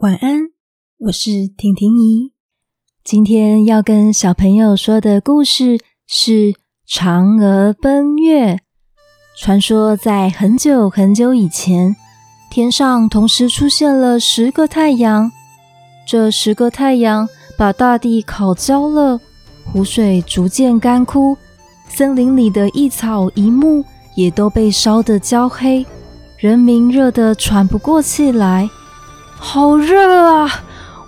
晚安，我是婷婷姨。今天要跟小朋友说的故事是《嫦娥奔月》。传说在很久很久以前，天上同时出现了十个太阳。这十个太阳把大地烤焦了，湖水逐渐干枯，森林里的一草一木也都被烧得焦黑，人民热得喘不过气来。好热啊！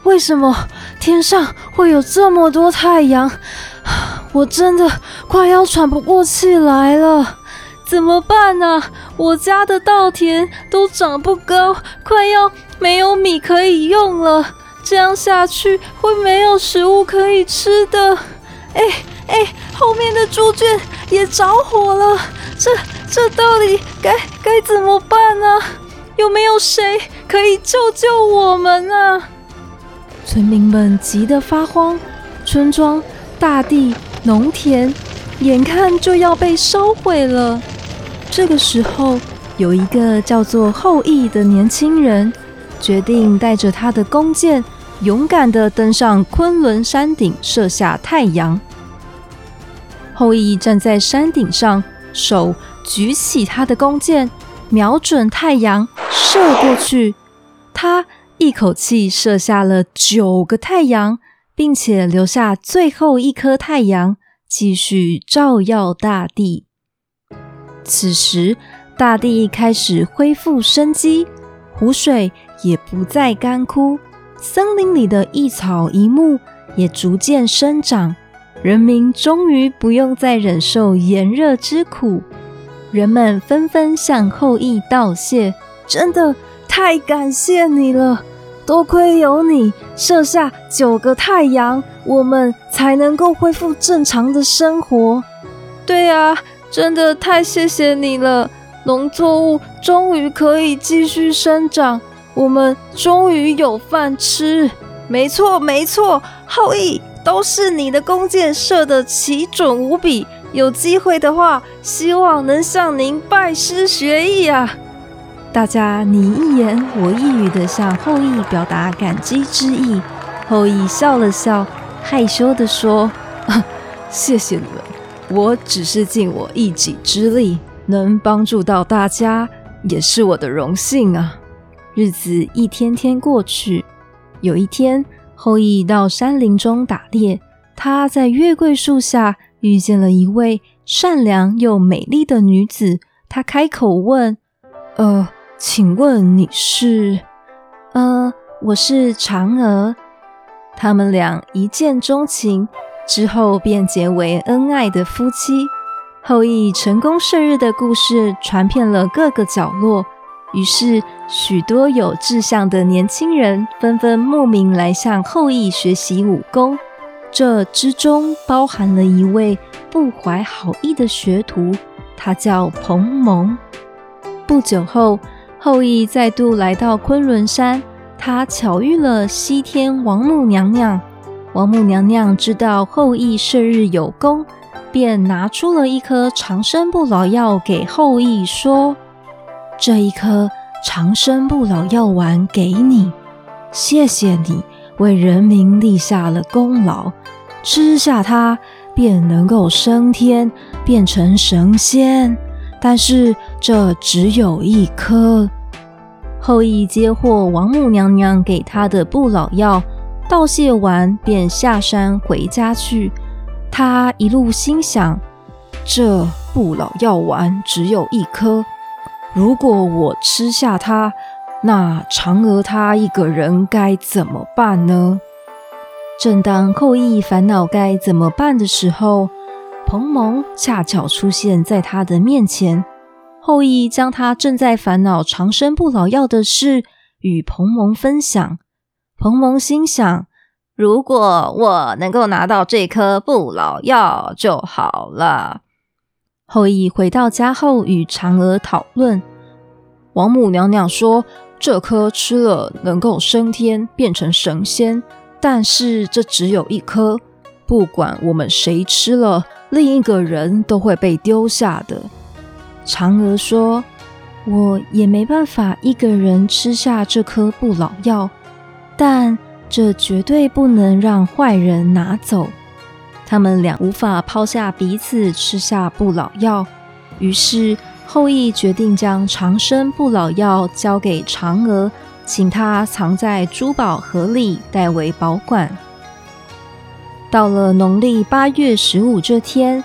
为什么天上会有这么多太阳？我真的快要喘不过气来了，怎么办呢？我家的稻田都长不高，快要没有米可以用了。这样下去会没有食物可以吃的。哎哎，后面的猪圈也着火了，这这到底该该怎么办呢？有没有谁可以救救我们啊？村民们急得发慌，村庄、大地、农田，眼看就要被烧毁了。这个时候，有一个叫做后羿的年轻人，决定带着他的弓箭，勇敢地登上昆仑山顶，射下太阳。后羿站在山顶上，手举起他的弓箭，瞄准太阳。射过去，他一口气射下了九个太阳，并且留下最后一颗太阳，继续照耀大地。此时，大地开始恢复生机，湖水也不再干枯，森林里的一草一木也逐渐生长，人民终于不用再忍受炎热之苦。人们纷纷向后羿道谢。真的太感谢你了！多亏有你射下九个太阳，我们才能够恢复正常的生活。对呀，真的太谢谢你了！农作物终于可以继续生长，我们终于有饭吃。没错，没错，后羿都是你的弓箭射得奇准无比。有机会的话，希望能向您拜师学艺啊！大家你一言我一语地向后羿表达感激之意。后羿笑了笑，害羞地说：“ 谢谢你们，我只是尽我一己之力，能帮助到大家，也是我的荣幸啊。”日子一天天过去，有一天，后羿到山林中打猎，他在月桂树下遇见了一位善良又美丽的女子，他开口问：“呃。”请问你是？呃，我是嫦娥。他们俩一见钟情，之后便结为恩爱的夫妻。后羿成功射日的故事传遍了各个角落，于是许多有志向的年轻人纷纷慕名来向后羿学习武功。这之中包含了一位不怀好意的学徒，他叫彭蒙。不久后，后羿再度来到昆仑山，他巧遇了西天王母娘娘。王母娘娘知道后羿射日有功，便拿出了一颗长生不老药给后羿，说：“这一颗长生不老药丸给你，谢谢你为人民立下了功劳。吃下它，便能够升天，变成神仙。”但是这只有一颗。后羿接获王母娘娘给他的不老药，道谢完便下山回家去。他一路心想：这不老药丸只有一颗，如果我吃下它，那嫦娥她一个人该怎么办呢？正当后羿烦恼该怎么办的时候，彭蒙恰巧出现在他的面前，后羿将他正在烦恼长生不老药的事与彭蒙分享。彭蒙心想：如果我能够拿到这颗不老药就好了。后羿回到家后与嫦娥讨论，王母娘娘说这颗吃了能够升天变成神仙，但是这只有一颗，不管我们谁吃了。另一个人都会被丢下的。嫦娥说：“我也没办法一个人吃下这颗不老药，但这绝对不能让坏人拿走。他们俩无法抛下彼此，吃下不老药。于是后羿决定将长生不老药交给嫦娥，请她藏在珠宝盒里，代为保管。到了农历八月十五这天，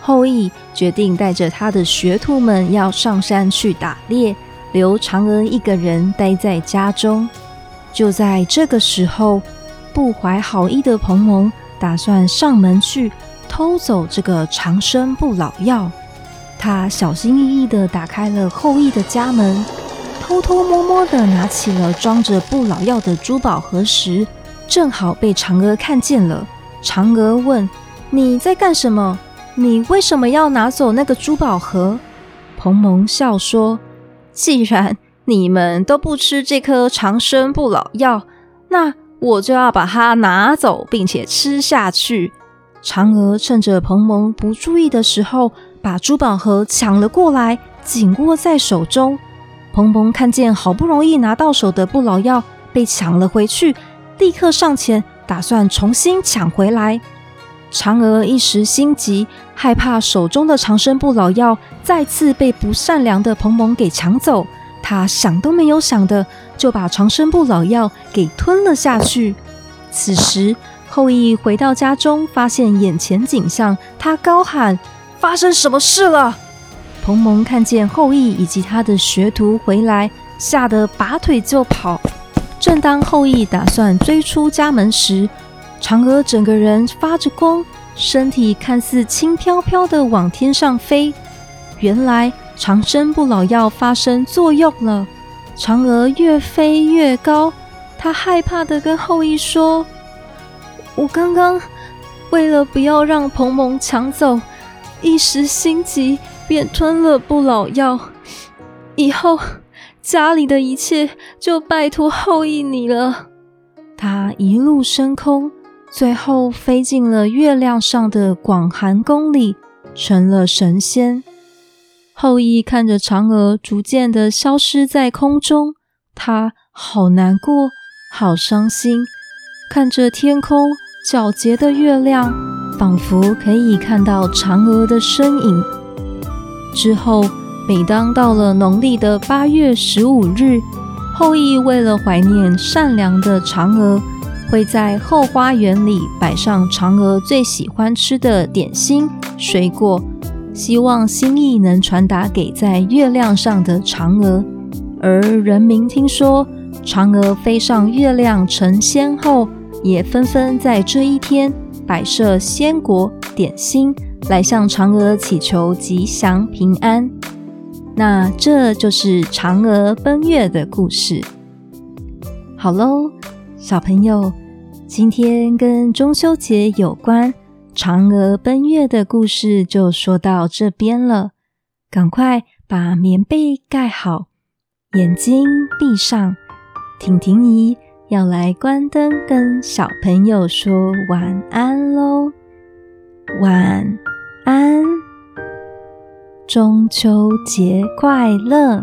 后羿决定带着他的学徒们要上山去打猎。留嫦娥一个人待在家中。就在这个时候，不怀好意的彭蒙打算上门去偷走这个长生不老药。他小心翼翼地打开了后羿的家门，偷偷摸摸地拿起了装着不老药的珠宝盒时，正好被嫦娥看见了。嫦娥问：“你在干什么？你为什么要拿走那个珠宝盒？”彭蒙笑说。既然你们都不吃这颗长生不老药，那我就要把它拿走，并且吃下去。嫦娥趁着彭蒙不注意的时候，把珠宝盒抢了过来，紧握在手中。彭蒙看见好不容易拿到手的不老药被抢了回去，立刻上前打算重新抢回来。嫦娥一时心急，害怕手中的长生不老药再次被不善良的彭蒙给抢走，她想都没有想的就把长生不老药给吞了下去。此时，后羿回到家中，发现眼前景象，他高喊：“发生什么事了？”彭蒙看见后羿以及他的学徒回来，吓得拔腿就跑。正当后羿打算追出家门时，嫦娥整个人发着光，身体看似轻飘飘的往天上飞。原来长生不老药发生作用了。嫦娥越飞越高，她害怕的跟后羿说：“我刚刚为了不要让彭蒙抢走，一时心急便吞了不老药。以后家里的一切就拜托后羿你了。”他一路升空。最后飞进了月亮上的广寒宫里，成了神仙。后羿看着嫦娥逐渐的消失在空中，他好难过，好伤心。看着天空皎洁的月亮，仿佛可以看到嫦娥的身影。之后，每当到了农历的八月十五日，后羿为了怀念善良的嫦娥。会在后花园里摆上嫦娥最喜欢吃的点心、水果，希望心意能传达给在月亮上的嫦娥。而人民听说嫦娥飞上月亮成仙后，也纷纷在这一天摆设鲜果点心，来向嫦娥祈求吉祥平安。那这就是嫦娥奔月的故事。好喽。小朋友，今天跟中秋节有关嫦娥奔月的故事就说到这边了。赶快把棉被盖好，眼睛闭上。婷婷姨要来关灯，跟小朋友说晚安喽。晚安，中秋节快乐！